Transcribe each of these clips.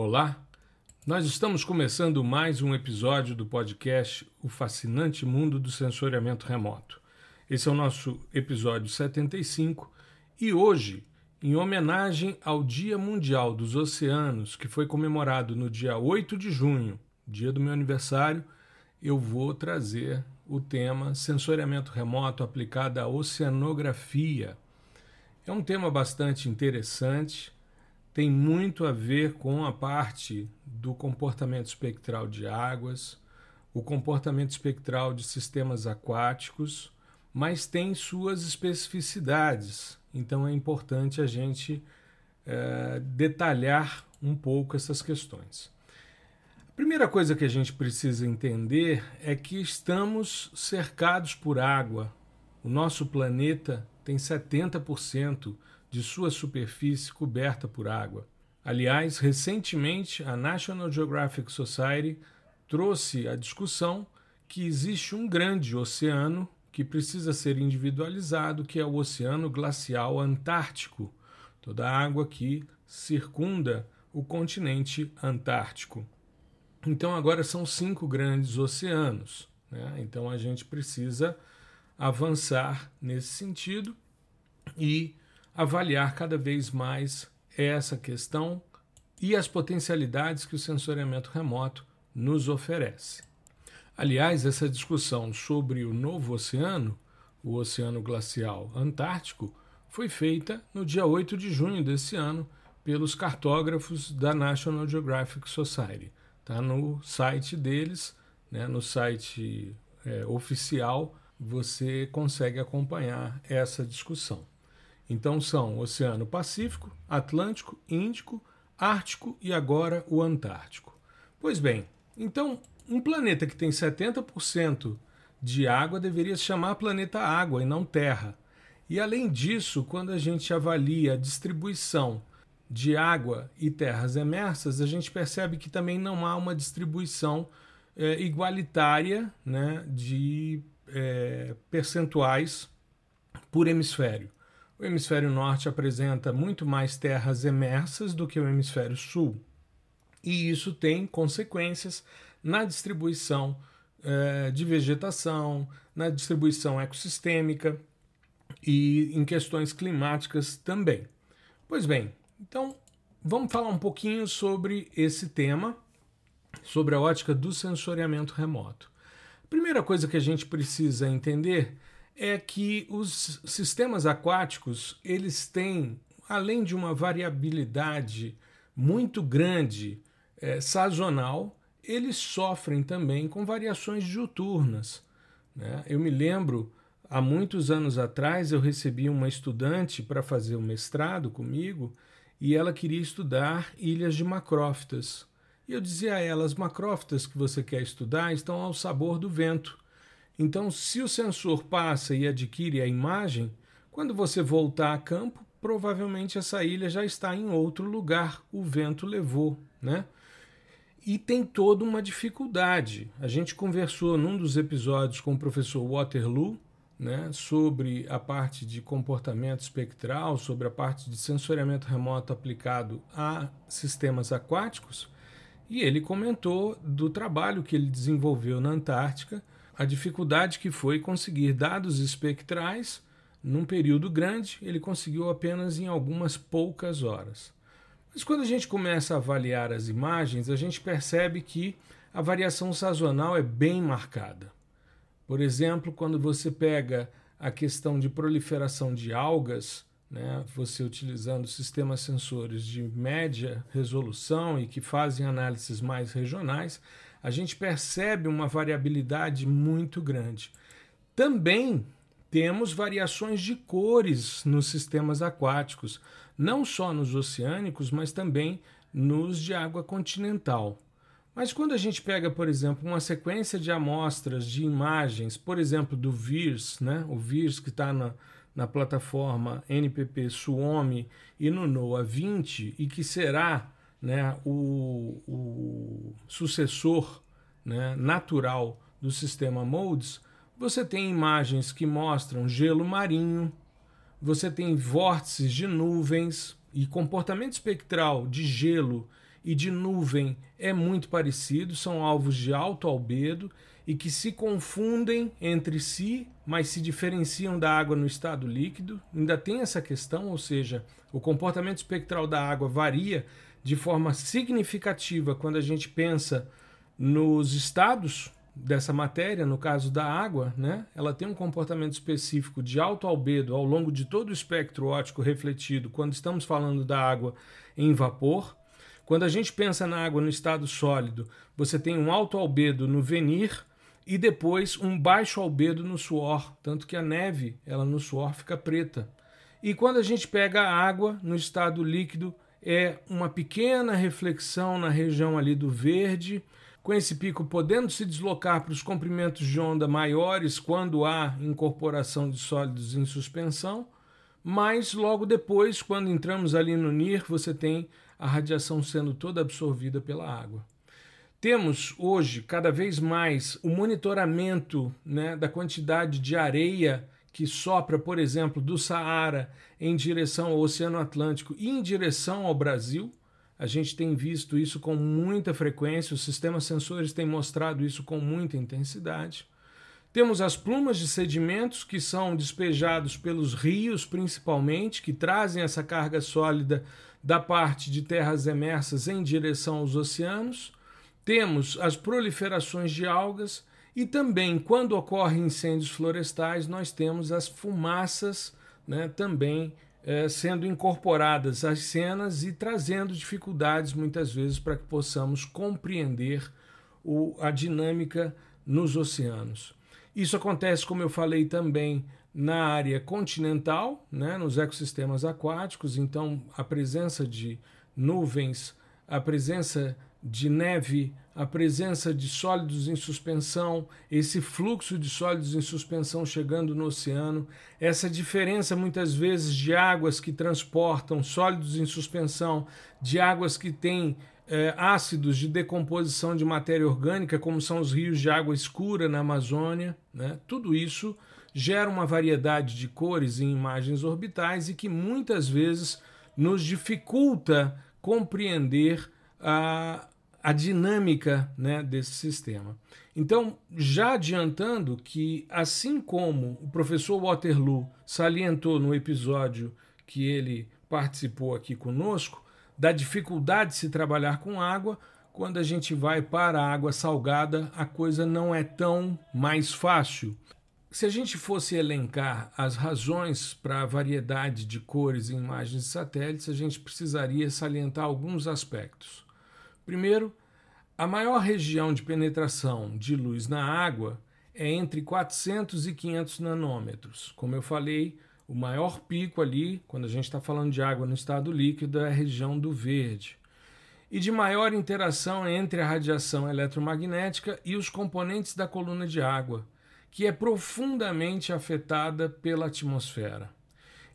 Olá, nós estamos começando mais um episódio do podcast O Fascinante Mundo do Sensoriamento Remoto. Esse é o nosso episódio 75 e hoje, em homenagem ao Dia Mundial dos Oceanos, que foi comemorado no dia 8 de junho, dia do meu aniversário, eu vou trazer o tema Sensoriamento Remoto aplicado à oceanografia. É um tema bastante interessante, tem muito a ver com a parte do comportamento espectral de águas, o comportamento espectral de sistemas aquáticos, mas tem suas especificidades. Então é importante a gente é, detalhar um pouco essas questões. Primeira coisa que a gente precisa entender é que estamos cercados por água. O nosso planeta tem 70% de sua superfície coberta por água. Aliás, recentemente a National Geographic Society trouxe a discussão que existe um grande oceano que precisa ser individualizado, que é o Oceano Glacial Antártico, toda a água que circunda o continente antártico. Então agora são cinco grandes oceanos. Né? Então a gente precisa avançar nesse sentido e avaliar cada vez mais essa questão e as potencialidades que o sensoriamento remoto nos oferece. Aliás, essa discussão sobre o novo oceano, o Oceano Glacial Antártico, foi feita no dia 8 de junho desse ano pelos cartógrafos da National Geographic Society. Está no site deles, né, no site é, oficial, você consegue acompanhar essa discussão. Então são Oceano Pacífico, Atlântico, Índico, Ártico e agora o Antártico. Pois bem, então um planeta que tem 70% de água deveria se chamar planeta Água e não Terra. E além disso, quando a gente avalia a distribuição de água e terras emersas, a gente percebe que também não há uma distribuição é, igualitária né, de é, percentuais por hemisfério. O hemisfério norte apresenta muito mais terras emersas do que o hemisfério sul, e isso tem consequências na distribuição é, de vegetação, na distribuição ecossistêmica e em questões climáticas também. Pois bem, então, vamos falar um pouquinho sobre esse tema, sobre a ótica do sensoriamento remoto. A primeira coisa que a gente precisa entender é que os sistemas aquáticos, eles têm, além de uma variabilidade muito grande, é, sazonal, eles sofrem também com variações diuturnas. Né? Eu me lembro, há muitos anos atrás, eu recebi uma estudante para fazer o um mestrado comigo e ela queria estudar ilhas de macrófitas. E eu dizia a ela: as macrófitas que você quer estudar estão ao sabor do vento. Então, se o sensor passa e adquire a imagem, quando você voltar a campo, provavelmente essa ilha já está em outro lugar, o vento levou, né? E tem toda uma dificuldade. A gente conversou num dos episódios com o professor Waterloo né, sobre a parte de comportamento espectral, sobre a parte de sensoriamento remoto aplicado a sistemas aquáticos, e ele comentou do trabalho que ele desenvolveu na Antártica, a dificuldade que foi conseguir dados espectrais num período grande, ele conseguiu apenas em algumas poucas horas. Mas quando a gente começa a avaliar as imagens, a gente percebe que a variação sazonal é bem marcada. Por exemplo, quando você pega a questão de proliferação de algas, né, você utilizando sistemas sensores de média resolução e que fazem análises mais regionais, a gente percebe uma variabilidade muito grande. Também temos variações de cores nos sistemas aquáticos, não só nos oceânicos, mas também nos de água continental. Mas quando a gente pega, por exemplo, uma sequência de amostras de imagens, por exemplo, do VIRS, né? o VIRS que está na, na plataforma NPP Suomi e no NOAA 20, e que será né, o, o sucessor né, natural do sistema MODES, você tem imagens que mostram gelo marinho, você tem vórtices de nuvens e comportamento espectral de gelo e de nuvem é muito parecido, são alvos de alto albedo e que se confundem entre si, mas se diferenciam da água no estado líquido. Ainda tem essa questão, ou seja, o comportamento espectral da água varia de forma significativa quando a gente pensa nos estados dessa matéria, no caso da água, né? Ela tem um comportamento específico de alto albedo ao longo de todo o espectro óptico refletido quando estamos falando da água em vapor. Quando a gente pensa na água no estado sólido, você tem um alto albedo no venir e depois um baixo albedo no suor, tanto que a neve, ela no suor fica preta. E quando a gente pega a água no estado líquido, é uma pequena reflexão na região ali do verde, com esse pico podendo se deslocar para os comprimentos de onda maiores quando há incorporação de sólidos em suspensão, mas logo depois, quando entramos ali no NIR, você tem a radiação sendo toda absorvida pela água. Temos hoje cada vez mais o monitoramento né, da quantidade de areia que sopra, por exemplo, do Saara em direção ao Oceano Atlântico e em direção ao Brasil. A gente tem visto isso com muita frequência, os sistemas sensores têm mostrado isso com muita intensidade. Temos as plumas de sedimentos que são despejados pelos rios, principalmente, que trazem essa carga sólida da parte de terras emersas em direção aos oceanos temos as proliferações de algas e também, quando ocorrem incêndios florestais, nós temos as fumaças né, também é, sendo incorporadas às cenas e trazendo dificuldades muitas vezes para que possamos compreender o, a dinâmica nos oceanos. Isso acontece, como eu falei também, na área continental, né, nos ecossistemas aquáticos, então a presença de nuvens, a presença de neve, a presença de sólidos em suspensão, esse fluxo de sólidos em suspensão chegando no oceano, essa diferença muitas vezes de águas que transportam sólidos em suspensão, de águas que têm é, ácidos de decomposição de matéria orgânica, como são os rios de água escura na Amazônia, né? tudo isso gera uma variedade de cores em imagens orbitais e que muitas vezes nos dificulta compreender a, a dinâmica né, desse sistema. Então, já adiantando que, assim como o professor Waterloo salientou no episódio que ele participou aqui conosco, da dificuldade de se trabalhar com água, quando a gente vai para a água salgada, a coisa não é tão mais fácil. Se a gente fosse elencar as razões para a variedade de cores em imagens de satélites, a gente precisaria salientar alguns aspectos. Primeiro, a maior região de penetração de luz na água é entre 400 e 500 nanômetros. Como eu falei, o maior pico ali, quando a gente está falando de água no estado líquido, é a região do verde. E de maior interação entre a radiação eletromagnética e os componentes da coluna de água, que é profundamente afetada pela atmosfera.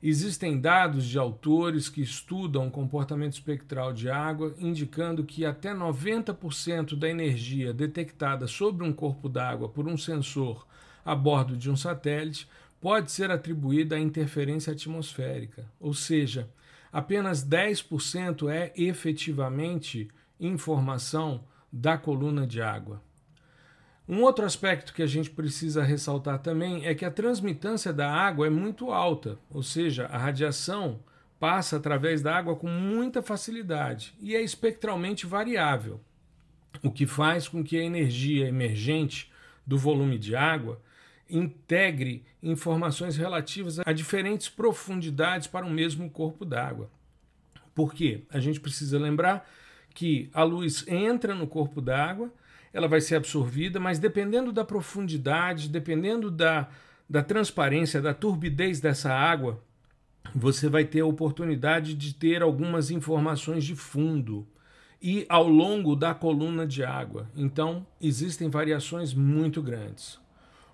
Existem dados de autores que estudam o comportamento espectral de água, indicando que até 90% da energia detectada sobre um corpo d'água por um sensor a bordo de um satélite pode ser atribuída à interferência atmosférica, ou seja, apenas 10% é efetivamente informação da coluna de água. Um outro aspecto que a gente precisa ressaltar também é que a transmitância da água é muito alta, ou seja, a radiação passa através da água com muita facilidade e é espectralmente variável, o que faz com que a energia emergente do volume de água integre informações relativas a diferentes profundidades para o mesmo corpo d'água. Por quê? A gente precisa lembrar que a luz entra no corpo d'água ela vai ser absorvida, mas dependendo da profundidade, dependendo da, da transparência, da turbidez dessa água, você vai ter a oportunidade de ter algumas informações de fundo e ao longo da coluna de água. Então, existem variações muito grandes.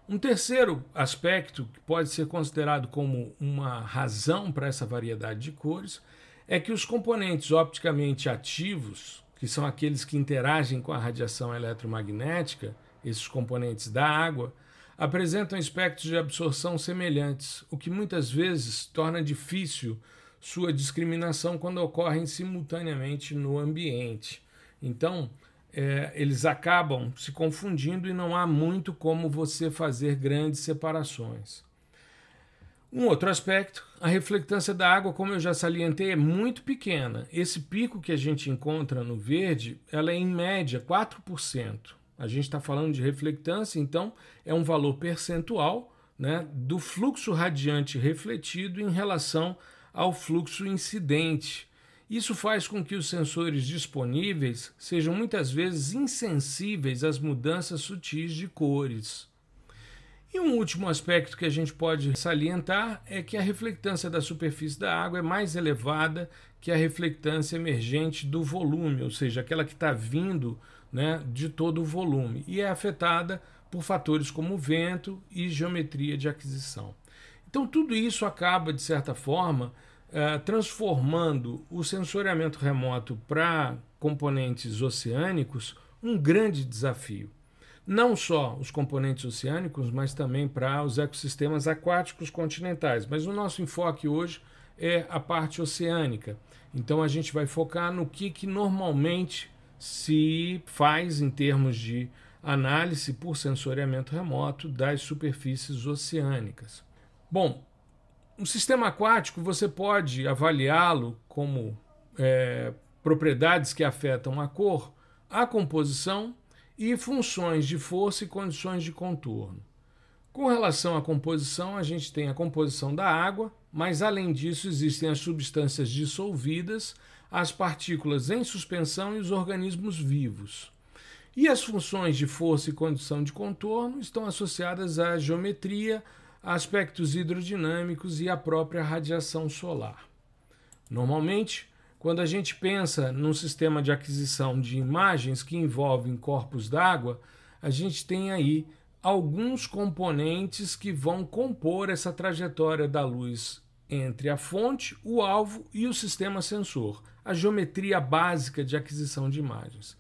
Um terceiro aspecto que pode ser considerado como uma razão para essa variedade de cores é que os componentes opticamente ativos que são aqueles que interagem com a radiação eletromagnética, esses componentes da água, apresentam espectros de absorção semelhantes, o que muitas vezes torna difícil sua discriminação quando ocorrem simultaneamente no ambiente. Então, é, eles acabam se confundindo e não há muito como você fazer grandes separações. Um outro aspecto, a reflectância da água, como eu já salientei, é muito pequena. Esse pico que a gente encontra no verde, ela é em média 4%. A gente está falando de reflectância, então é um valor percentual né, do fluxo radiante refletido em relação ao fluxo incidente. Isso faz com que os sensores disponíveis sejam muitas vezes insensíveis às mudanças sutis de cores. E um último aspecto que a gente pode salientar é que a reflectância da superfície da água é mais elevada que a reflectância emergente do volume, ou seja, aquela que está vindo né, de todo o volume, e é afetada por fatores como vento e geometria de aquisição. Então, tudo isso acaba, de certa forma, eh, transformando o sensoriamento remoto para componentes oceânicos um grande desafio não só os componentes oceânicos, mas também para os ecossistemas aquáticos continentais. Mas o nosso enfoque hoje é a parte oceânica. Então a gente vai focar no que, que normalmente se faz em termos de análise por sensoriamento remoto das superfícies oceânicas. Bom, um sistema aquático você pode avaliá-lo como é, propriedades que afetam a cor, a composição e funções de força e condições de contorno. Com relação à composição, a gente tem a composição da água, mas além disso existem as substâncias dissolvidas, as partículas em suspensão e os organismos vivos. E as funções de força e condição de contorno estão associadas à geometria, aspectos hidrodinâmicos e à própria radiação solar. Normalmente, quando a gente pensa num sistema de aquisição de imagens que envolvem corpos d'água, a gente tem aí alguns componentes que vão compor essa trajetória da luz entre a fonte, o alvo e o sistema sensor, a geometria básica de aquisição de imagens.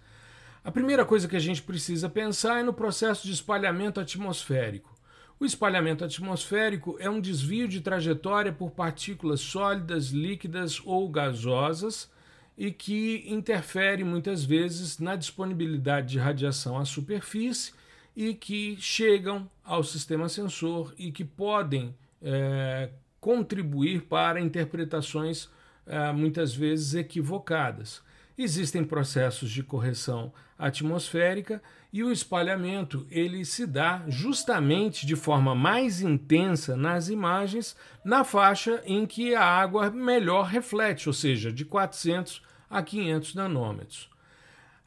A primeira coisa que a gente precisa pensar é no processo de espalhamento atmosférico. O espalhamento atmosférico é um desvio de trajetória por partículas sólidas, líquidas ou gasosas e que interfere muitas vezes na disponibilidade de radiação à superfície e que chegam ao sistema sensor e que podem é, contribuir para interpretações é, muitas vezes equivocadas. Existem processos de correção atmosférica e o espalhamento ele se dá justamente de forma mais intensa nas imagens na faixa em que a água melhor reflete, ou seja, de 400 a 500 nanômetros.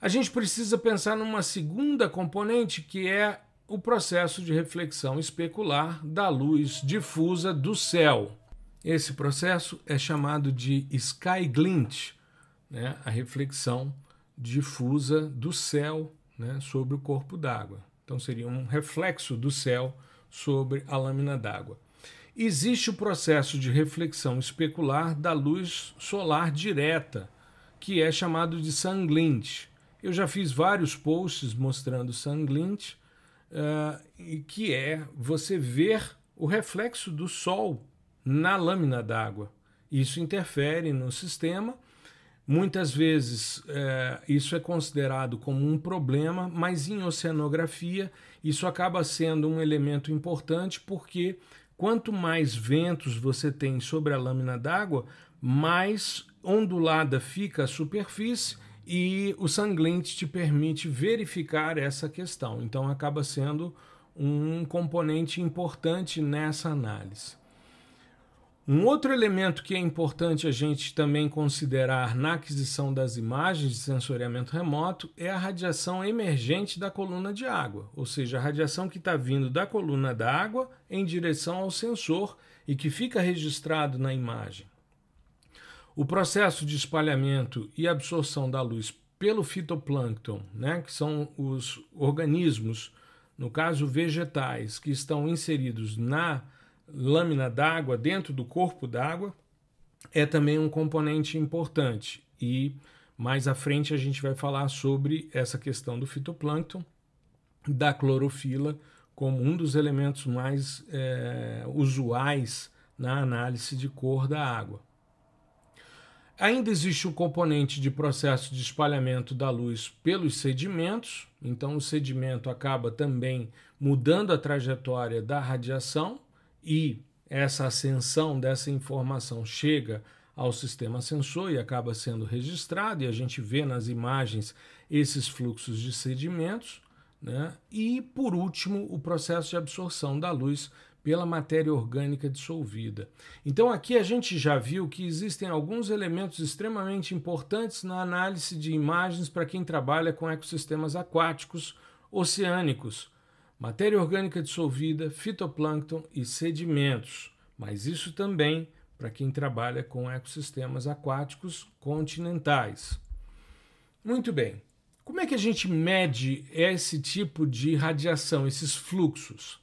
A gente precisa pensar numa segunda componente que é o processo de reflexão especular da luz difusa do céu. Esse processo é chamado de sky glint né, a reflexão difusa do céu né, sobre o corpo d'água. Então seria um reflexo do céu sobre a lâmina d'água. Existe o processo de reflexão especular da luz solar direta, que é chamado de sunglint. Eu já fiz vários posts mostrando sunglint, uh, que é você ver o reflexo do sol na lâmina d'água. Isso interfere no sistema Muitas vezes é, isso é considerado como um problema, mas em oceanografia isso acaba sendo um elemento importante porque quanto mais ventos você tem sobre a lâmina d'água, mais ondulada fica a superfície e o sanglente te permite verificar essa questão. Então acaba sendo um componente importante nessa análise. Um outro elemento que é importante a gente também considerar na aquisição das imagens de sensoriamento remoto é a radiação emergente da coluna de água, ou seja, a radiação que está vindo da coluna da água em direção ao sensor e que fica registrado na imagem. O processo de espalhamento e absorção da luz pelo fitoplâncton, né, que são os organismos, no caso vegetais, que estão inseridos na lâmina d'água dentro do corpo d'água é também um componente importante. E mais à frente a gente vai falar sobre essa questão do fitoplâncton, da clorofila como um dos elementos mais é, usuais na análise de cor da água. Ainda existe o componente de processo de espalhamento da luz pelos sedimentos, então o sedimento acaba também mudando a trajetória da radiação e essa ascensão dessa informação chega ao sistema sensor e acaba sendo registrado, e a gente vê nas imagens esses fluxos de sedimentos. Né? E, por último, o processo de absorção da luz pela matéria orgânica dissolvida. Então, aqui a gente já viu que existem alguns elementos extremamente importantes na análise de imagens para quem trabalha com ecossistemas aquáticos oceânicos: matéria orgânica dissolvida, fitoplâncton e sedimentos. Mas isso também para quem trabalha com ecossistemas aquáticos continentais. Muito bem. Como é que a gente mede esse tipo de radiação, esses fluxos?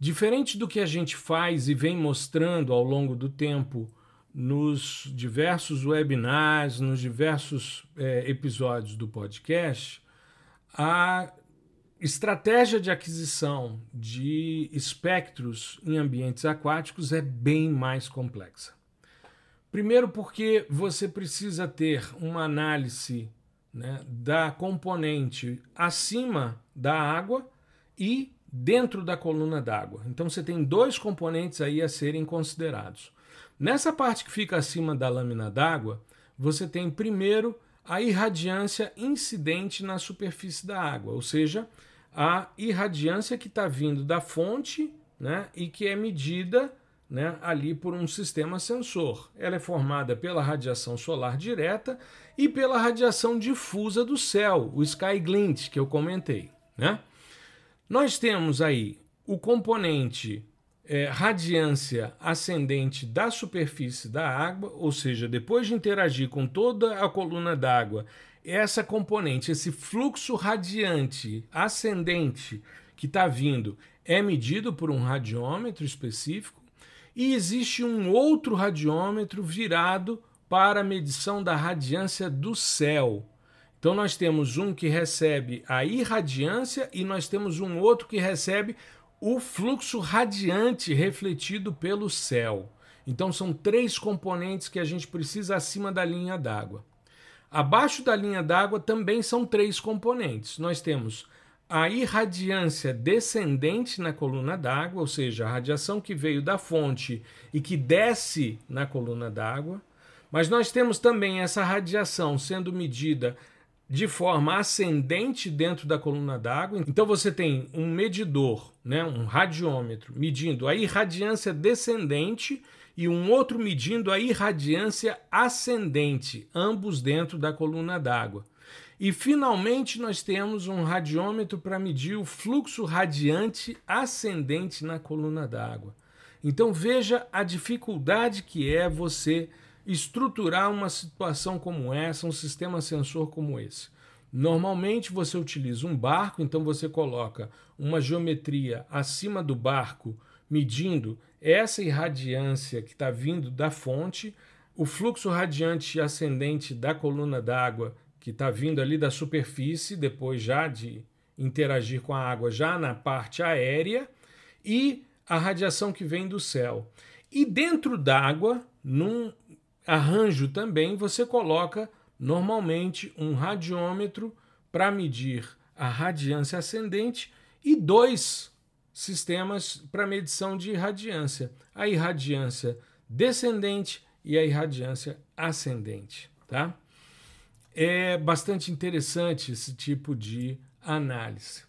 Diferente do que a gente faz e vem mostrando ao longo do tempo nos diversos webinars, nos diversos é, episódios do podcast, a estratégia de aquisição de espectros em ambientes aquáticos é bem mais complexa. Primeiro, porque você precisa ter uma análise né, da componente acima da água e dentro da coluna d'água. Então você tem dois componentes aí a serem considerados. Nessa parte que fica acima da lâmina d'água, você tem primeiro a irradiância incidente na superfície da água, ou seja, a irradiância que está vindo da fonte né, e que é medida né, ali por um sistema sensor. Ela é formada pela radiação solar direta e pela radiação difusa do céu, o sky glint que eu comentei. Né? Nós temos aí o componente é, radiância ascendente da superfície da água, ou seja, depois de interagir com toda a coluna d'água, essa componente, esse fluxo radiante ascendente que está vindo, é medido por um radiômetro específico, e existe um outro radiômetro virado para a medição da radiância do céu. Então nós temos um que recebe a irradiância e nós temos um outro que recebe o fluxo radiante refletido pelo céu. Então são três componentes que a gente precisa acima da linha d'água. Abaixo da linha d'água também são três componentes. Nós temos a irradiância descendente na coluna d'água, ou seja, a radiação que veio da fonte e que desce na coluna d'água. Mas nós temos também essa radiação sendo medida de forma ascendente dentro da coluna d'água. Então você tem um medidor, né, um radiômetro, medindo a irradiância descendente e um outro medindo a irradiância ascendente, ambos dentro da coluna d'água. E finalmente nós temos um radiômetro para medir o fluxo radiante ascendente na coluna d'água. Então veja a dificuldade que é você estruturar uma situação como essa, um sistema sensor como esse? Normalmente você utiliza um barco, então você coloca uma geometria acima do barco, medindo essa irradiância que está vindo da fonte, o fluxo radiante ascendente da coluna d'água que está vindo ali da superfície, depois já de interagir com a água já na parte aérea, e a radiação que vem do céu. E dentro d'água, num arranjo também você coloca normalmente um radiômetro para medir a radiância ascendente e dois sistemas para medição de irradiância, a irradiância descendente e a irradiância ascendente, tá? É bastante interessante esse tipo de análise.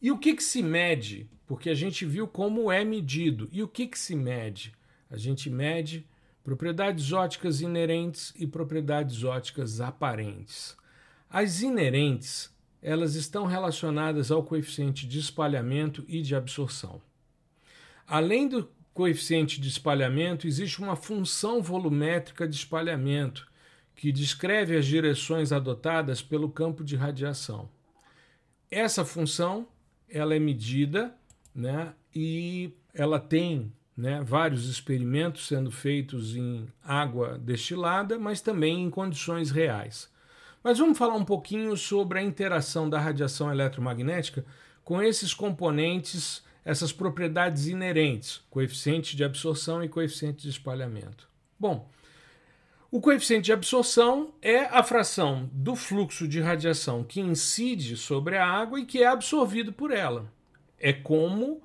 E o que, que se mede? Porque a gente viu como é medido. E o que, que se mede? A gente mede propriedades óticas inerentes e propriedades óticas aparentes. As inerentes, elas estão relacionadas ao coeficiente de espalhamento e de absorção. Além do coeficiente de espalhamento, existe uma função volumétrica de espalhamento que descreve as direções adotadas pelo campo de radiação. Essa função, ela é medida, né, e ela tem né, vários experimentos sendo feitos em água destilada, mas também em condições reais. Mas vamos falar um pouquinho sobre a interação da radiação eletromagnética com esses componentes, essas propriedades inerentes, coeficiente de absorção e coeficiente de espalhamento. Bom, O coeficiente de absorção é a fração do fluxo de radiação que incide sobre a água e que é absorvido por ela. É como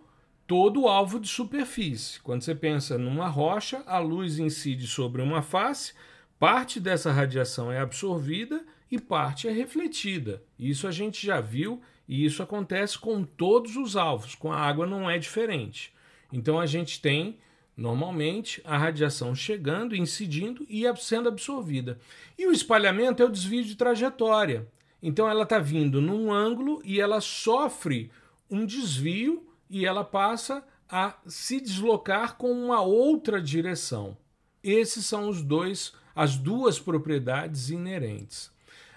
todo alvo de superfície. Quando você pensa numa rocha, a luz incide sobre uma face, parte dessa radiação é absorvida e parte é refletida. Isso a gente já viu e isso acontece com todos os alvos. Com a água não é diferente. Então a gente tem normalmente a radiação chegando, incidindo e sendo absorvida. E o espalhamento é o desvio de trajetória. Então ela está vindo num ângulo e ela sofre um desvio e ela passa a se deslocar com uma outra direção. Esses são os dois, as duas propriedades inerentes.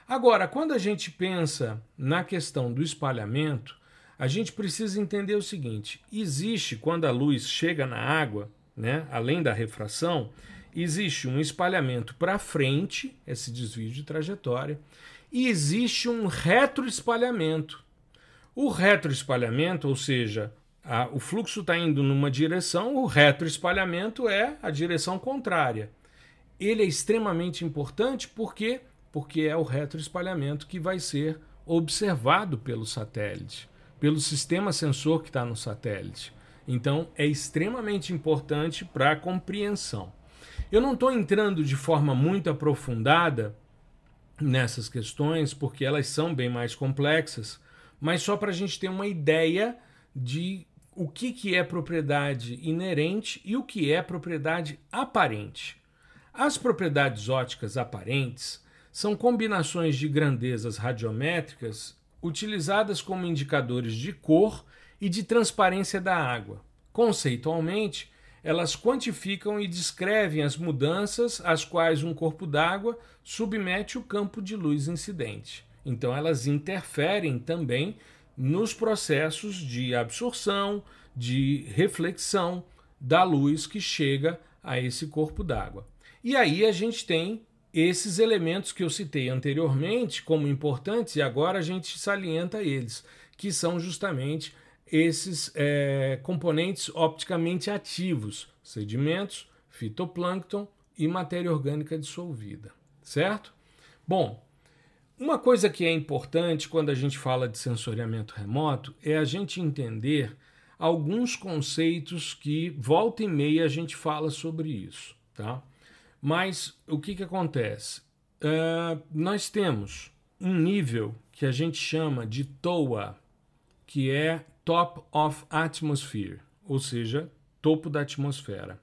Agora, quando a gente pensa na questão do espalhamento, a gente precisa entender o seguinte: existe quando a luz chega na água, né, além da refração, existe um espalhamento para frente, esse desvio de trajetória, e existe um retroespalhamento. O retroespalhamento, ou seja, a, o fluxo está indo numa direção, o retroespalhamento é a direção contrária. Ele é extremamente importante porque porque é o retroespalhamento que vai ser observado pelo satélite, pelo sistema sensor que está no satélite. Então é extremamente importante para a compreensão. Eu não estou entrando de forma muito aprofundada nessas questões, porque elas são bem mais complexas, mas só para a gente ter uma ideia de o que, que é propriedade inerente e o que é propriedade aparente. As propriedades óticas aparentes são combinações de grandezas radiométricas utilizadas como indicadores de cor e de transparência da água. Conceitualmente, elas quantificam e descrevem as mudanças às quais um corpo d'água submete o campo de luz incidente. Então, elas interferem também nos processos de absorção, de reflexão da luz que chega a esse corpo d'água. E aí a gente tem esses elementos que eu citei anteriormente como importantes e agora a gente salienta eles, que são justamente esses é, componentes opticamente ativos, sedimentos, fitoplâncton e matéria orgânica dissolvida, certo? Bom, uma coisa que é importante quando a gente fala de sensoriamento remoto é a gente entender alguns conceitos que volta e meia a gente fala sobre isso, tá? Mas o que, que acontece? Uh, nós temos um nível que a gente chama de TOA, que é Top of Atmosphere, ou seja, topo da atmosfera.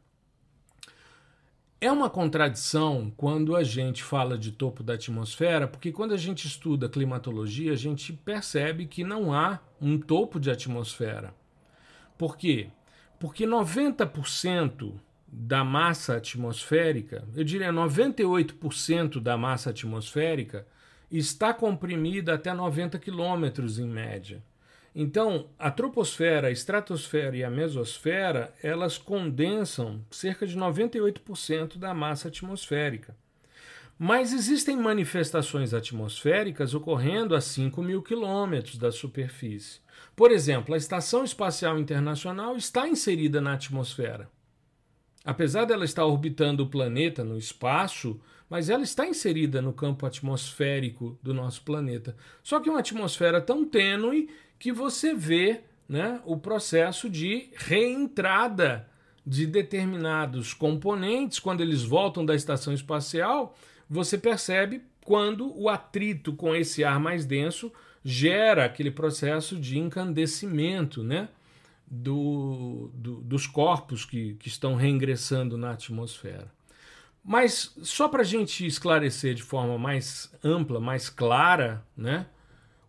É uma contradição quando a gente fala de topo da atmosfera, porque quando a gente estuda climatologia, a gente percebe que não há um topo de atmosfera. Por quê? Porque 90% da massa atmosférica, eu diria 98% da massa atmosférica, está comprimida até 90 quilômetros em média. Então, a troposfera, a estratosfera e a mesosfera, elas condensam cerca de 98% da massa atmosférica. Mas existem manifestações atmosféricas ocorrendo a 5 mil quilômetros da superfície. Por exemplo, a Estação Espacial Internacional está inserida na atmosfera. Apesar dela estar orbitando o planeta no espaço, mas ela está inserida no campo atmosférico do nosso planeta. Só que uma atmosfera tão tênue que você vê né, o processo de reentrada de determinados componentes quando eles voltam da estação espacial, você percebe quando o atrito com esse ar mais denso gera aquele processo de encandecimento né, do, do, dos corpos que, que estão reingressando na atmosfera. Mas só para a gente esclarecer de forma mais ampla, mais clara, né,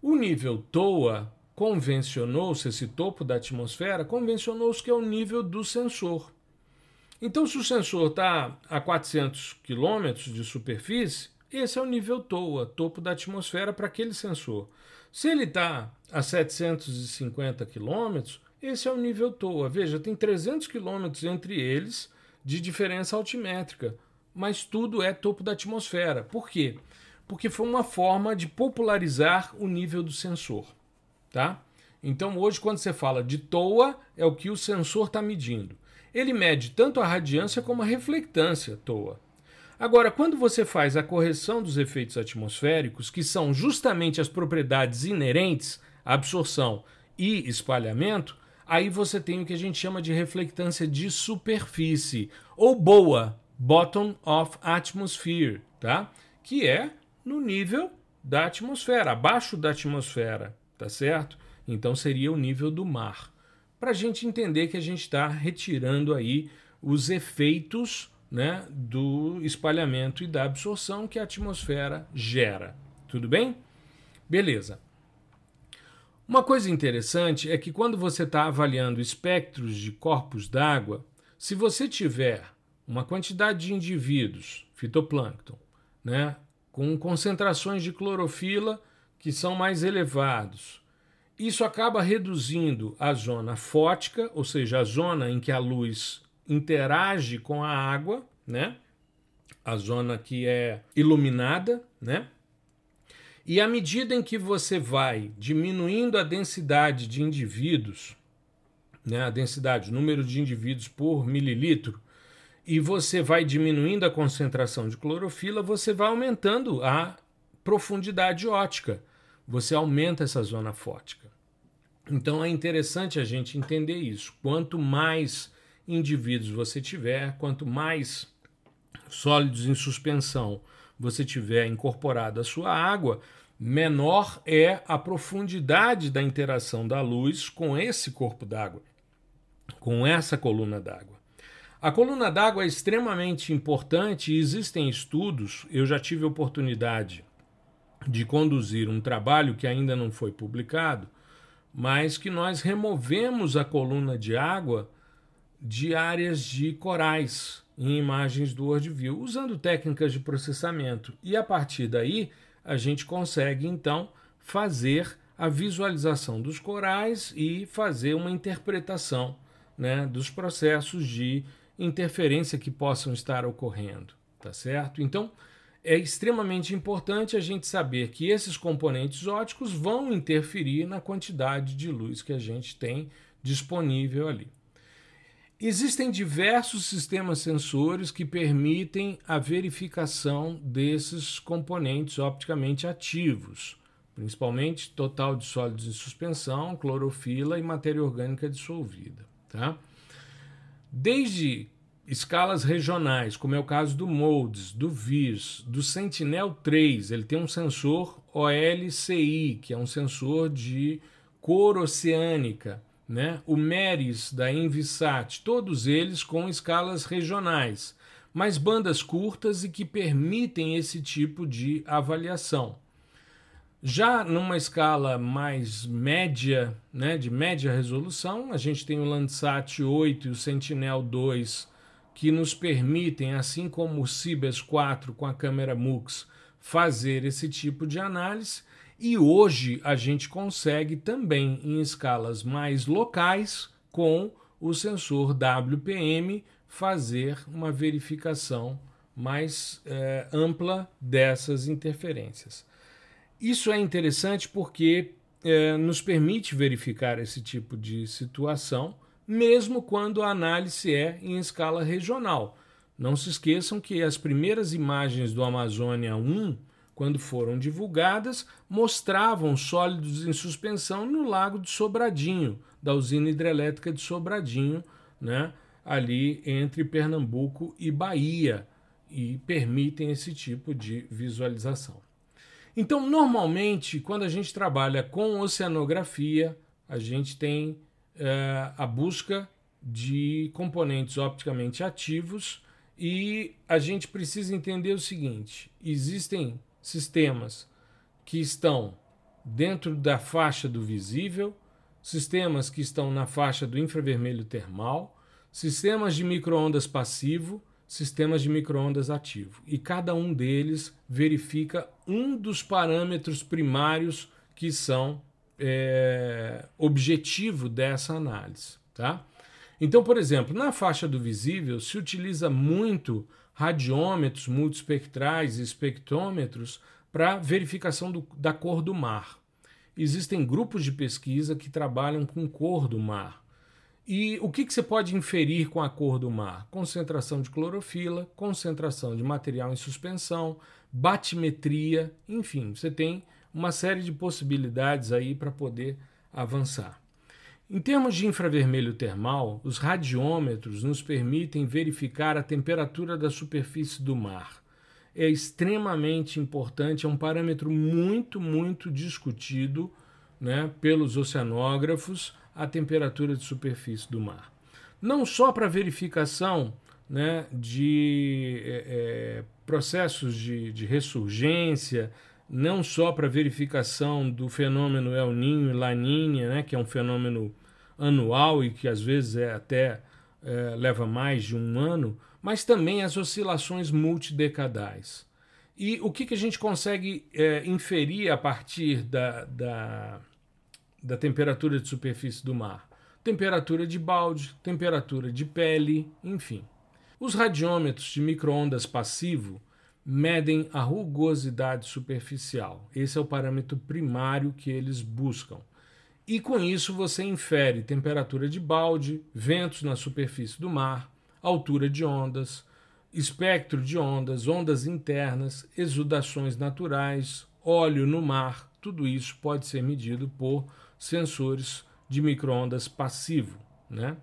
o nível TOA convencionou-se, esse topo da atmosfera, convencionou-se que é o nível do sensor. Então, se o sensor está a 400 km de superfície, esse é o nível TOA, topo da atmosfera para aquele sensor. Se ele está a 750 km, esse é o nível TOA. Veja, tem 300 km entre eles de diferença altimétrica, mas tudo é topo da atmosfera. Por quê? Porque foi uma forma de popularizar o nível do sensor tá? Então hoje quando você fala de TOA é o que o sensor está medindo. Ele mede tanto a radiância como a reflectância TOA. Agora, quando você faz a correção dos efeitos atmosféricos, que são justamente as propriedades inerentes à absorção e espalhamento, aí você tem o que a gente chama de reflectância de superfície, ou boa, bottom of atmosphere, tá? Que é no nível da atmosfera, abaixo da atmosfera, tá certo? Então seria o nível do mar. Para a gente entender que a gente está retirando aí os efeitos né, do espalhamento e da absorção que a atmosfera gera. Tudo bem? Beleza. Uma coisa interessante é que quando você está avaliando espectros de corpos d'água, se você tiver uma quantidade de indivíduos, fitoplâncton, né, com concentrações de clorofila que são mais elevados, isso acaba reduzindo a zona fótica, ou seja, a zona em que a luz interage com a água, né? A zona que é iluminada, né? E à medida em que você vai diminuindo a densidade de indivíduos, né, a densidade, o número de indivíduos por mililitro, e você vai diminuindo a concentração de clorofila, você vai aumentando a profundidade ótica. Você aumenta essa zona fótica. Então é interessante a gente entender isso. Quanto mais indivíduos você tiver, quanto mais sólidos em suspensão você tiver incorporado à sua água, menor é a profundidade da interação da luz com esse corpo d'água, com essa coluna d'água. A coluna d'água é extremamente importante e existem estudos, eu já tive oportunidade de conduzir um trabalho que ainda não foi publicado, mas que nós removemos a coluna de água de áreas de corais em imagens do WorldView, usando técnicas de processamento. E a partir daí, a gente consegue então fazer a visualização dos corais e fazer uma interpretação né, dos processos de interferência que possam estar ocorrendo, tá certo? Então, é extremamente importante a gente saber que esses componentes óticos vão interferir na quantidade de luz que a gente tem disponível ali. Existem diversos sistemas sensores que permitem a verificação desses componentes opticamente ativos, principalmente total de sólidos em suspensão, clorofila e matéria orgânica dissolvida. Tá? Desde escalas regionais, como é o caso do MODES, do VIS, do Sentinel-3, ele tem um sensor OLCI, que é um sensor de cor oceânica né? o MERIS da Envisat, todos eles com escalas regionais, mas bandas curtas e que permitem esse tipo de avaliação. Já numa escala mais média, né, de média resolução, a gente tem o Landsat 8 e o Sentinel 2 que nos permitem, assim como o Cibers 4 com a câmera MUX, fazer esse tipo de análise e hoje a gente consegue também em escalas mais locais com o sensor WPM fazer uma verificação mais é, ampla dessas interferências. Isso é interessante porque é, nos permite verificar esse tipo de situação, mesmo quando a análise é em escala regional. Não se esqueçam que as primeiras imagens do Amazônia 1 quando foram divulgadas, mostravam sólidos em suspensão no lago de Sobradinho, da usina hidrelétrica de Sobradinho, né, ali entre Pernambuco e Bahia, e permitem esse tipo de visualização. Então, normalmente, quando a gente trabalha com oceanografia, a gente tem é, a busca de componentes opticamente ativos e a gente precisa entender o seguinte: existem sistemas que estão dentro da faixa do visível, sistemas que estão na faixa do infravermelho termal, sistemas de microondas passivo, sistemas de microondas ativo. E cada um deles verifica um dos parâmetros primários que são é, objetivo dessa análise. Tá? Então, por exemplo, na faixa do visível se utiliza muito radiômetros multispectrais e espectrômetros para verificação do, da cor do mar. Existem grupos de pesquisa que trabalham com cor do mar. E o que, que você pode inferir com a cor do mar? Concentração de clorofila, concentração de material em suspensão, batimetria, enfim, você tem uma série de possibilidades aí para poder avançar. Em termos de infravermelho termal, os radiômetros nos permitem verificar a temperatura da superfície do mar. É extremamente importante, é um parâmetro muito, muito discutido né, pelos oceanógrafos a temperatura de superfície do mar. Não só para verificação né, de é, processos de, de, ressurgência, não só para verificação do fenômeno El Niño e Laninha, né, que é um fenômeno anual e que às vezes é até é, leva mais de um ano, mas também as oscilações multidecadais. E o que, que a gente consegue é, inferir a partir da, da, da temperatura de superfície do mar. Temperatura de balde, temperatura de pele, enfim. Os radiômetros de microondas passivo medem a rugosidade superficial. Esse é o parâmetro primário que eles buscam. E com isso você infere temperatura de balde, ventos na superfície do mar, altura de ondas, espectro de ondas, ondas internas, exudações naturais, óleo no mar, tudo isso pode ser medido por sensores de microondas passivo. Né?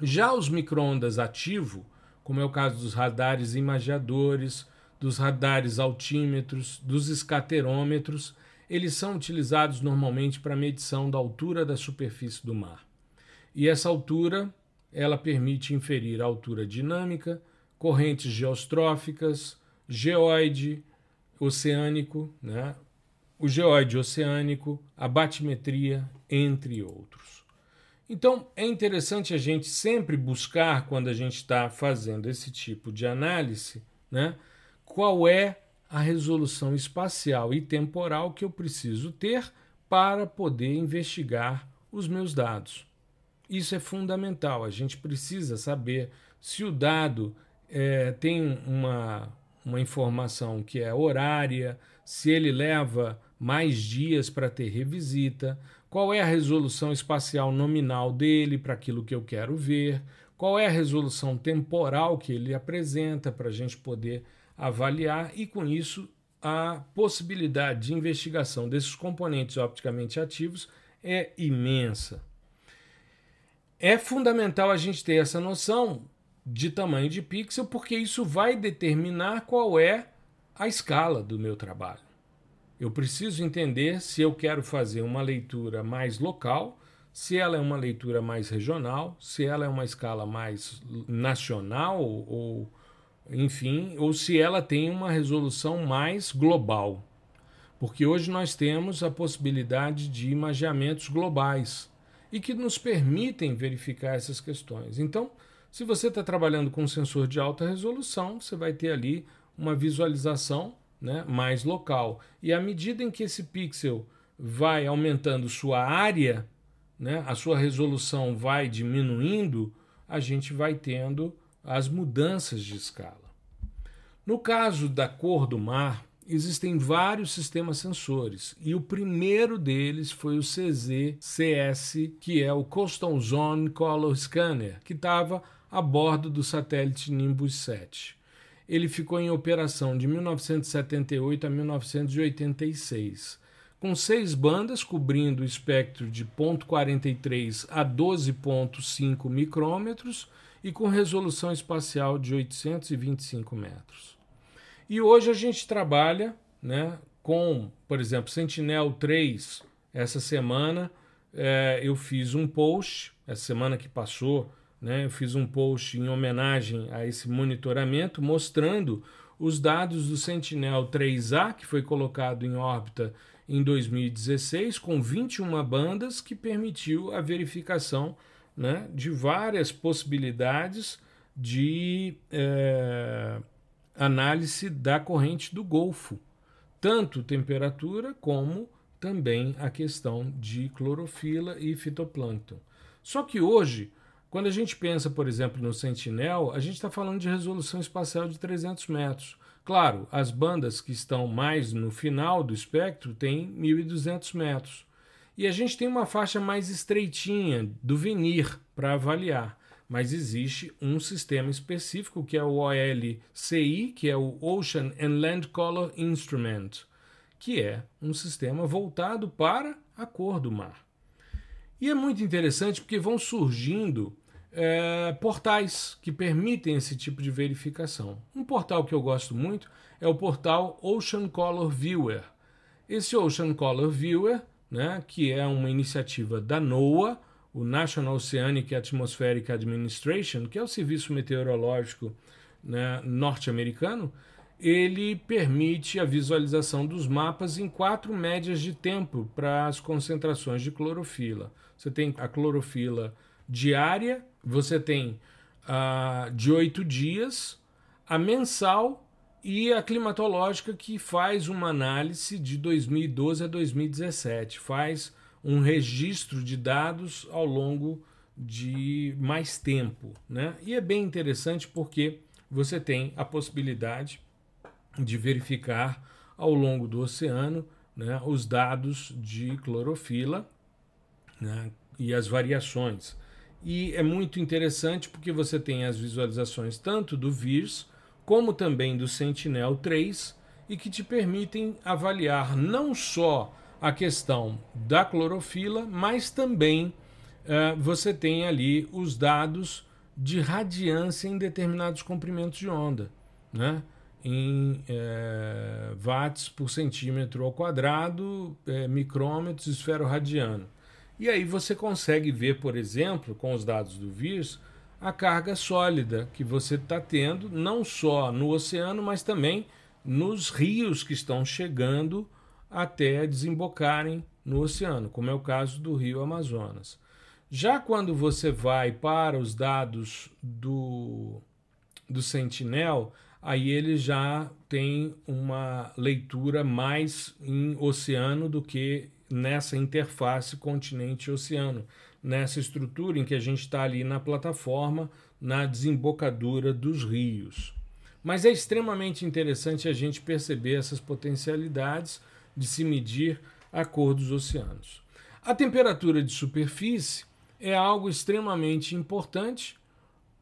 Já os microondas ativo, como é o caso dos radares imagiadores, dos radares altímetros, dos escaterômetros, eles são utilizados normalmente para medição da altura da superfície do mar. E essa altura, ela permite inferir a altura dinâmica, correntes geostróficas, geoide, oceânico, né? o geóide oceânico, a batimetria, entre outros. Então é interessante a gente sempre buscar, quando a gente está fazendo esse tipo de análise, né, qual é a resolução espacial e temporal que eu preciso ter para poder investigar os meus dados. Isso é fundamental. A gente precisa saber se o dado é, tem uma, uma informação que é horária, se ele leva mais dias para ter revisita, qual é a resolução espacial nominal dele para aquilo que eu quero ver, qual é a resolução temporal que ele apresenta para a gente poder avaliar e, com isso, a possibilidade de investigação desses componentes opticamente ativos é imensa. É fundamental a gente ter essa noção de tamanho de pixel, porque isso vai determinar qual é a escala do meu trabalho. Eu preciso entender se eu quero fazer uma leitura mais local, se ela é uma leitura mais regional, se ela é uma escala mais nacional ou, enfim, ou se ela tem uma resolução mais global. Porque hoje nós temos a possibilidade de imaginamentos globais e que nos permitem verificar essas questões. Então, se você está trabalhando com um sensor de alta resolução, você vai ter ali uma visualização né, mais local. E à medida em que esse pixel vai aumentando sua área, né, a sua resolução vai diminuindo, a gente vai tendo as mudanças de escala. No caso da cor do mar, existem vários sistemas sensores e o primeiro deles foi o CZ-CS, que é o Coastal Zone Color Scanner, que estava a bordo do satélite Nimbus 7 ele ficou em operação de 1978 a 1986, com seis bandas cobrindo o espectro de 0.43 a 12.5 micrômetros e com resolução espacial de 825 metros. E hoje a gente trabalha né, com, por exemplo, Sentinel-3. Essa semana é, eu fiz um post, essa semana que passou, né? Eu fiz um post em homenagem a esse monitoramento mostrando os dados do Sentinel-3A, que foi colocado em órbita em 2016, com 21 bandas, que permitiu a verificação né, de várias possibilidades de é, análise da corrente do Golfo, tanto temperatura como também a questão de clorofila e fitoplâncton. Só que hoje quando a gente pensa, por exemplo, no Sentinel, a gente está falando de resolução espacial de 300 metros. Claro, as bandas que estão mais no final do espectro têm 1.200 metros. E a gente tem uma faixa mais estreitinha do venir para avaliar. Mas existe um sistema específico que é o OLCI, que é o Ocean and Land Color Instrument, que é um sistema voltado para a cor do mar. E é muito interessante porque vão surgindo é, portais que permitem esse tipo de verificação. Um portal que eu gosto muito é o portal Ocean Color Viewer. Esse Ocean Color Viewer, né, que é uma iniciativa da NOAA, o National Oceanic Atmospheric Administration, que é o serviço meteorológico né, norte-americano, ele permite a visualização dos mapas em quatro médias de tempo para as concentrações de clorofila. Você tem a clorofila diária, você tem a de oito dias, a mensal e a climatológica que faz uma análise de 2012 a 2017, faz um registro de dados ao longo de mais tempo, né? E é bem interessante porque você tem a possibilidade de verificar ao longo do oceano né, os dados de clorofila né, e as variações. E é muito interessante porque você tem as visualizações tanto do VIRS como também do Sentinel-3 e que te permitem avaliar não só a questão da clorofila, mas também uh, você tem ali os dados de radiância em determinados comprimentos de onda. Né? em é, watts por centímetro ao quadrado, é, micrômetros, esfero radiano. E aí você consegue ver, por exemplo, com os dados do VIRS, a carga sólida que você está tendo, não só no oceano, mas também nos rios que estão chegando até desembocarem no oceano, como é o caso do rio Amazonas. Já quando você vai para os dados do, do Sentinel, aí ele já tem uma leitura mais em oceano do que nessa interface continente-oceano, nessa estrutura em que a gente está ali na plataforma, na desembocadura dos rios. Mas é extremamente interessante a gente perceber essas potencialidades de se medir a cor dos oceanos. A temperatura de superfície é algo extremamente importante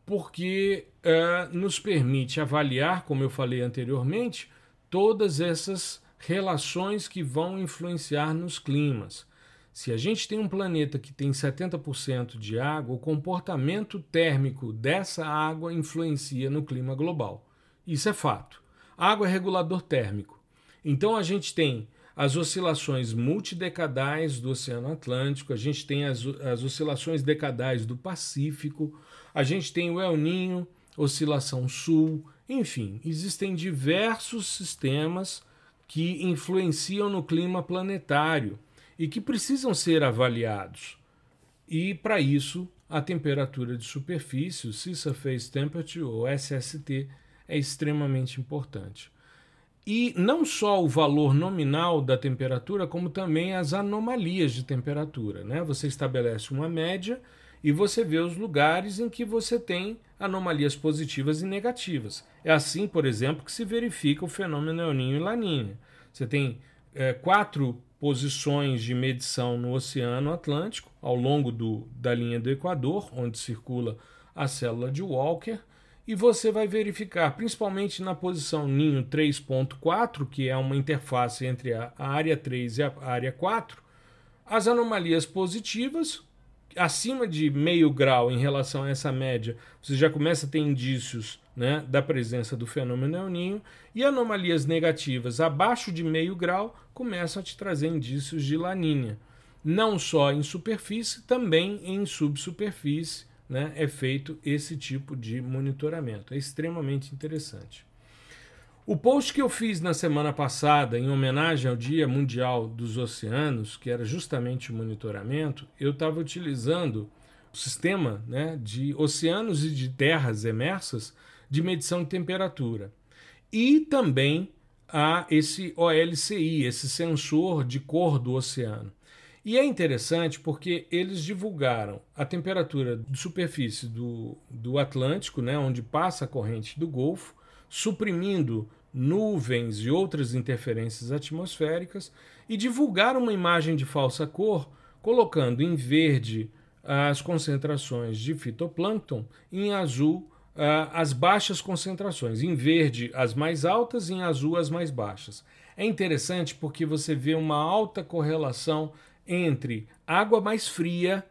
porque é, nos permite avaliar, como eu falei anteriormente, todas essas relações que vão influenciar nos climas. Se a gente tem um planeta que tem 70% de água, o comportamento térmico dessa água influencia no clima global. Isso é fato. água é regulador térmico. Então a gente tem as oscilações multidecadais do Oceano Atlântico, a gente tem as, as oscilações decadais do Pacífico, a gente tem o El Ninho, oscilação sul, enfim, existem diversos sistemas que influenciam no clima planetário e que precisam ser avaliados. E para isso, a temperatura de superfície, o Surface Temperature ou SST, é extremamente importante. E não só o valor nominal da temperatura, como também as anomalias de temperatura. Né? Você estabelece uma média e você vê os lugares em que você tem anomalias positivas e negativas. É assim, por exemplo, que se verifica o fenômeno El Ninho e Laninha. Você tem é, quatro posições de medição no Oceano Atlântico, ao longo do, da linha do Equador, onde circula a célula de Walker, e você vai verificar, principalmente na posição ninho 3.4, que é uma interface entre a área 3 e a área 4, as anomalias positivas, acima de meio grau em relação a essa média, você já começa a ter indícios né, da presença do fenômeno El Ninho, e anomalias negativas abaixo de meio grau começam a te trazer indícios de laninha. Não só em superfície, também em subsuperfície né, é feito esse tipo de monitoramento. É extremamente interessante. O post que eu fiz na semana passada, em homenagem ao Dia Mundial dos Oceanos, que era justamente o monitoramento, eu estava utilizando o sistema né, de oceanos e de terras emersas de medição de temperatura. E também a esse OLCI, esse sensor de cor do oceano. E é interessante porque eles divulgaram a temperatura de superfície do, do Atlântico, né, onde passa a corrente do Golfo, suprimindo nuvens e outras interferências atmosféricas e divulgar uma imagem de falsa cor colocando em verde as concentrações de fitoplâncton, em azul as baixas concentrações, em verde as mais altas, em azul as mais baixas. É interessante porque você vê uma alta correlação entre água mais fria,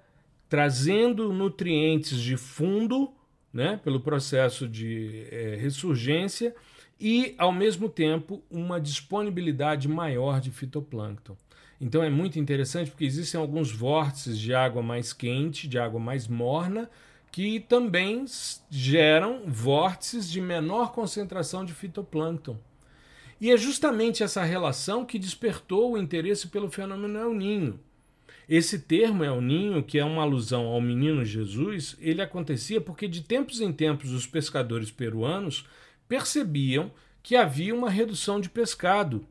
trazendo nutrientes de fundo, né, pelo processo de é, ressurgência, e, ao mesmo tempo, uma disponibilidade maior de fitoplâncton. Então é muito interessante porque existem alguns vórtices de água mais quente, de água mais morna, que também geram vórtices de menor concentração de fitoplâncton. E é justamente essa relação que despertou o interesse pelo fenômeno El Ninho. Esse termo El Ninho, que é uma alusão ao menino Jesus, ele acontecia porque de tempos em tempos os pescadores peruanos percebiam que havia uma redução de pescado.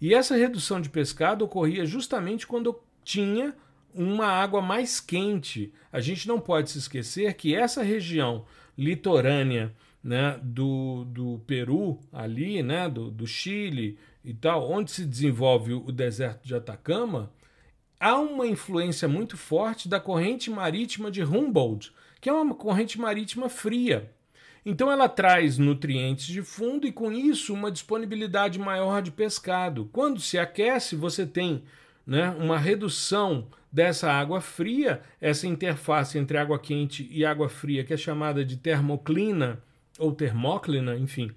E essa redução de pescado ocorria justamente quando tinha uma água mais quente. A gente não pode se esquecer que essa região litorânea né, do, do Peru, ali, né, do, do Chile e tal, onde se desenvolve o deserto de Atacama, há uma influência muito forte da corrente marítima de Humboldt, que é uma corrente marítima fria. Então ela traz nutrientes de fundo e com isso uma disponibilidade maior de pescado. Quando se aquece, você tem né, uma redução dessa água fria, essa interface entre água quente e água fria, que é chamada de termoclina ou termóclina, enfim,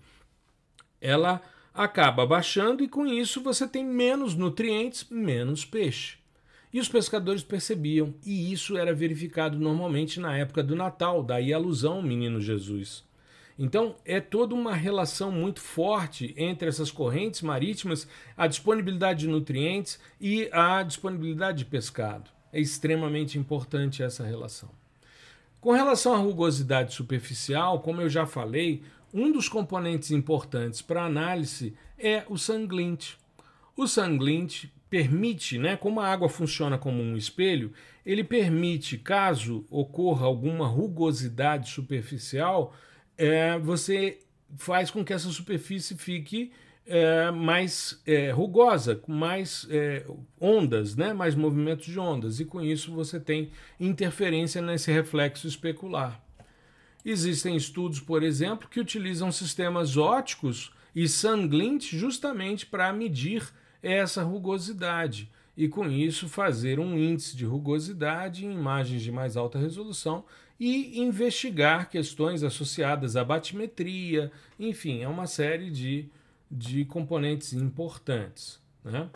ela acaba baixando e com isso você tem menos nutrientes, menos peixe. E os pescadores percebiam, e isso era verificado normalmente na época do Natal, daí a alusão ao menino Jesus. Então, é toda uma relação muito forte entre essas correntes marítimas, a disponibilidade de nutrientes e a disponibilidade de pescado. É extremamente importante essa relação. Com relação à rugosidade superficial, como eu já falei, um dos componentes importantes para análise é o sanglinte. O sanglinte permite, né, como a água funciona como um espelho, ele permite, caso ocorra alguma rugosidade superficial, é, você faz com que essa superfície fique é, mais é, rugosa, com mais é, ondas, né? mais movimentos de ondas, e com isso você tem interferência nesse reflexo especular. Existem estudos, por exemplo, que utilizam sistemas óticos e sanglint justamente para medir essa rugosidade e com isso fazer um índice de rugosidade em imagens de mais alta resolução e investigar questões associadas à batimetria, enfim, é uma série de, de componentes importantes. Né?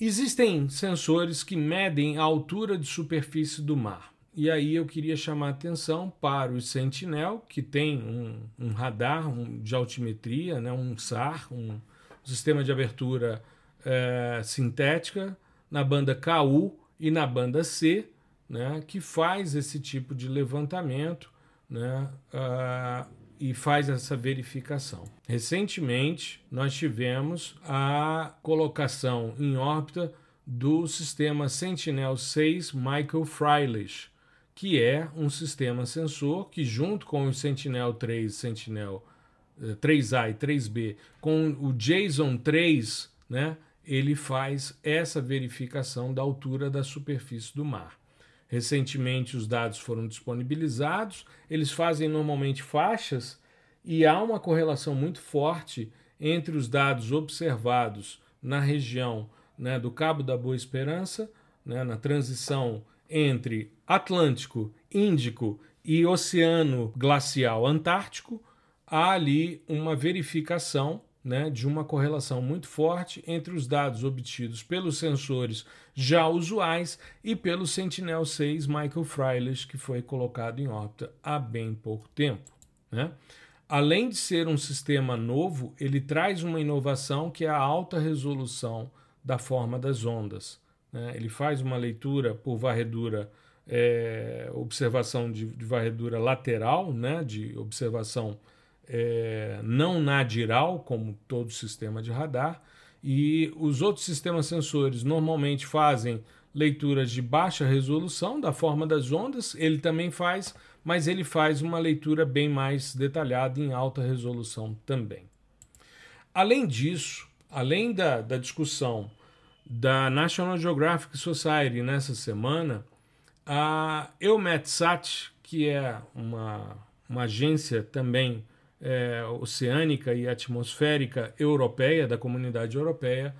Existem sensores que medem a altura de superfície do mar. E aí eu queria chamar a atenção para o Sentinel, que tem um, um radar um, de altimetria, né, um SAR, um, sistema de abertura é, sintética, na banda KU e na banda C, né, que faz esse tipo de levantamento né, uh, e faz essa verificação. Recentemente, nós tivemos a colocação em órbita do sistema Sentinel-6 Michael Freilich, que é um sistema sensor que, junto com o Sentinel-3, Sentinel 3A eh, e 3B, com o JSON 3, né, ele faz essa verificação da altura da superfície do mar. Recentemente os dados foram disponibilizados, eles fazem normalmente faixas e há uma correlação muito forte entre os dados observados na região né, do Cabo da Boa Esperança, né, na transição entre Atlântico, Índico e Oceano Glacial Antártico, há ali uma verificação né, de uma correlação muito forte entre os dados obtidos pelos sensores já usuais e pelo Sentinel-6 Michael Freilich, que foi colocado em órbita há bem pouco tempo. Né? Além de ser um sistema novo, ele traz uma inovação que é a alta resolução da forma das ondas. Né? Ele faz uma leitura por varredura, é, observação de, de, varredura lateral, né? de observação é, não nadiral, como todo sistema de radar, e os outros sistemas sensores normalmente fazem leituras de baixa resolução da forma das ondas, ele também faz, mas ele faz uma leitura bem mais detalhada em alta resolução também. Além disso, além da, da discussão da National Geographic Society nessa semana, a EUMETSAT, que é uma, uma agência também é, oceânica e atmosférica europeia, da comunidade europeia,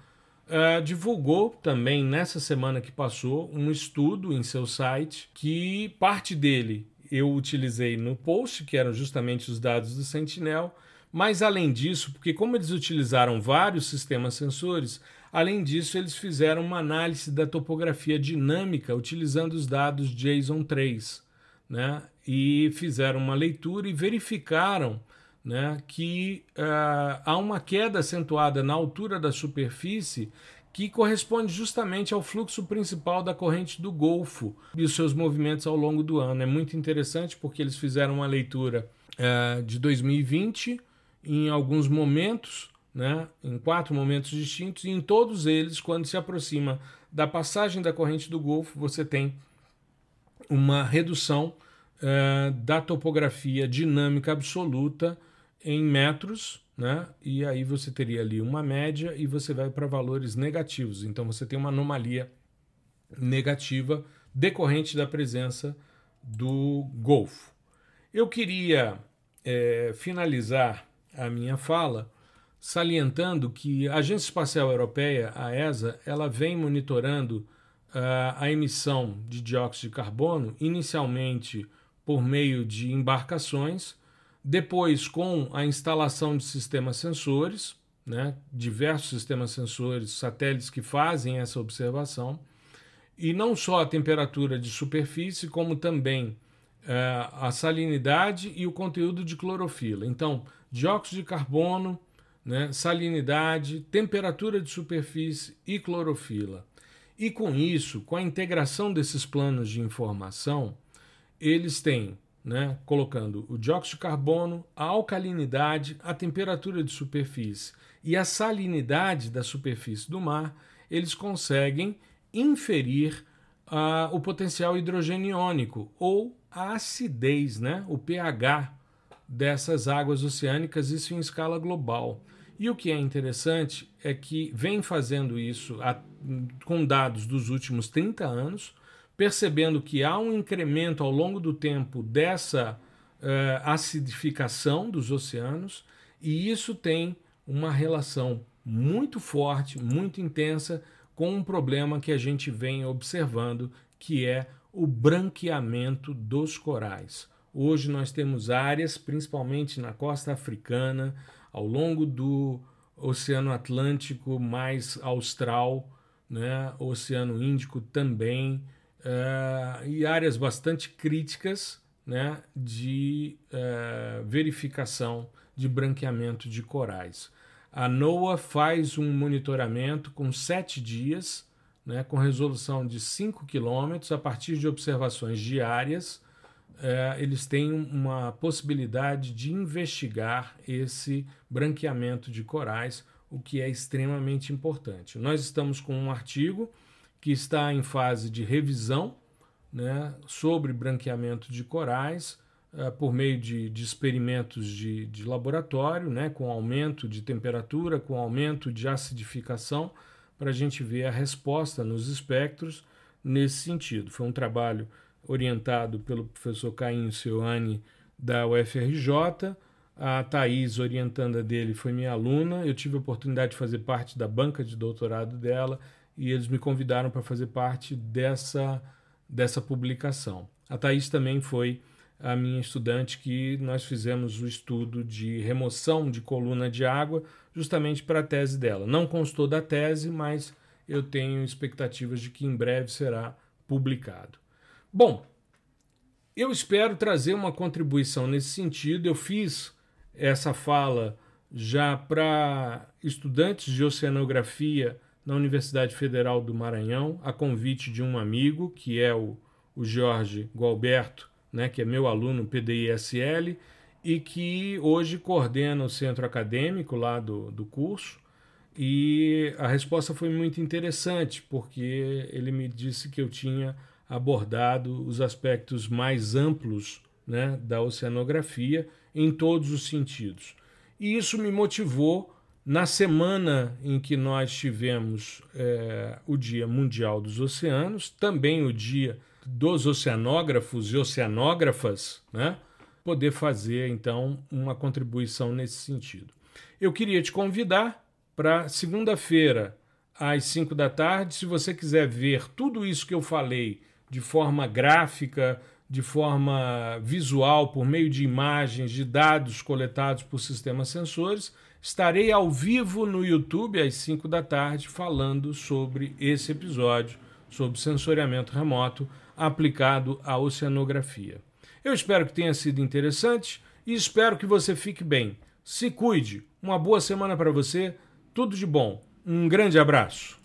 é, divulgou também nessa semana que passou um estudo em seu site que parte dele eu utilizei no post, que eram justamente os dados do Sentinel, mas além disso, porque como eles utilizaram vários sistemas sensores, além disso eles fizeram uma análise da topografia dinâmica utilizando os dados JSON 3, né? E fizeram uma leitura e verificaram né, que uh, há uma queda acentuada na altura da superfície que corresponde justamente ao fluxo principal da corrente do Golfo e os seus movimentos ao longo do ano. É muito interessante porque eles fizeram uma leitura uh, de 2020 em alguns momentos, né, em quatro momentos distintos, e em todos eles, quando se aproxima da passagem da corrente do Golfo, você tem uma redução uh, da topografia dinâmica absoluta em metros, né? E aí você teria ali uma média e você vai para valores negativos. Então você tem uma anomalia negativa decorrente da presença do Golfo. Eu queria é, finalizar a minha fala salientando que a Agência Espacial Europeia, a ESA, ela vem monitorando uh, a emissão de dióxido de carbono, inicialmente por meio de embarcações, depois, com a instalação de sistemas sensores, né, diversos sistemas sensores, satélites que fazem essa observação, e não só a temperatura de superfície, como também é, a salinidade e o conteúdo de clorofila. Então, dióxido de carbono, né, salinidade, temperatura de superfície e clorofila. E com isso, com a integração desses planos de informação, eles têm né, colocando o dióxido de carbono, a alcalinidade, a temperatura de superfície e a salinidade da superfície do mar, eles conseguem inferir uh, o potencial hidrogeniônico ou a acidez, né, o pH dessas águas oceânicas, isso em escala global. E o que é interessante é que vem fazendo isso a, com dados dos últimos 30 anos, percebendo que há um incremento ao longo do tempo dessa uh, acidificação dos oceanos, e isso tem uma relação muito forte, muito intensa com um problema que a gente vem observando, que é o branqueamento dos corais. Hoje nós temos áreas, principalmente na costa africana, ao longo do Oceano Atlântico mais austral, né? Oceano Índico também, uh, e áreas bastante críticas né, de uh, verificação de branqueamento de corais. A NOAA faz um monitoramento com sete dias, né, com resolução de 5 quilômetros, a partir de observações diárias. Uh, eles têm uma possibilidade de investigar esse branqueamento de corais, o que é extremamente importante. Nós estamos com um artigo que está em fase de revisão né, sobre branqueamento de corais uh, por meio de, de experimentos de, de, laboratório, né, com aumento de temperatura, com aumento de acidificação, para a gente ver a resposta nos espectros nesse sentido. Foi um trabalho orientado pelo professor Caim Cioane da UFRJ. A Thais, orientanda dele, foi minha aluna. Eu tive a oportunidade de fazer parte da banca de doutorado dela e eles me convidaram para fazer parte dessa, dessa publicação. A Thais também foi a minha estudante que nós fizemos o estudo de remoção de coluna de água justamente para a tese dela. Não constou da tese, mas eu tenho expectativas de que em breve será publicado. Bom, eu espero trazer uma contribuição nesse sentido. Eu fiz essa fala já para estudantes de oceanografia na Universidade Federal do Maranhão, a convite de um amigo, que é o, o Jorge Gualberto, né, que é meu aluno PDISL, e que hoje coordena o centro acadêmico lá do, do curso. E a resposta foi muito interessante, porque ele me disse que eu tinha abordado os aspectos mais amplos né, da oceanografia em todos os sentidos. E isso me motivou Na semana em que nós tivemos é, o Dia Mundial dos Oceanos, também o Dia dos Oceanógrafos e Oceanógrafas, né? poder fazer então uma contribuição nesse sentido. Eu queria te convidar para segunda-feira, às 5 da tarde, se você quiser ver tudo isso que eu falei de forma gráfica, de forma visual, por meio de imagens, de dados coletados por sistemas sensores, estarei ao vivo no YouTube às 5 da tarde falando sobre esse episódio, sobre sensoriamento remoto aplicado à oceanografia. Eu espero que tenha sido interessante e espero que você fique bem. Se cuide. Uma boa semana para você. Tudo de bom. Um grande abraço.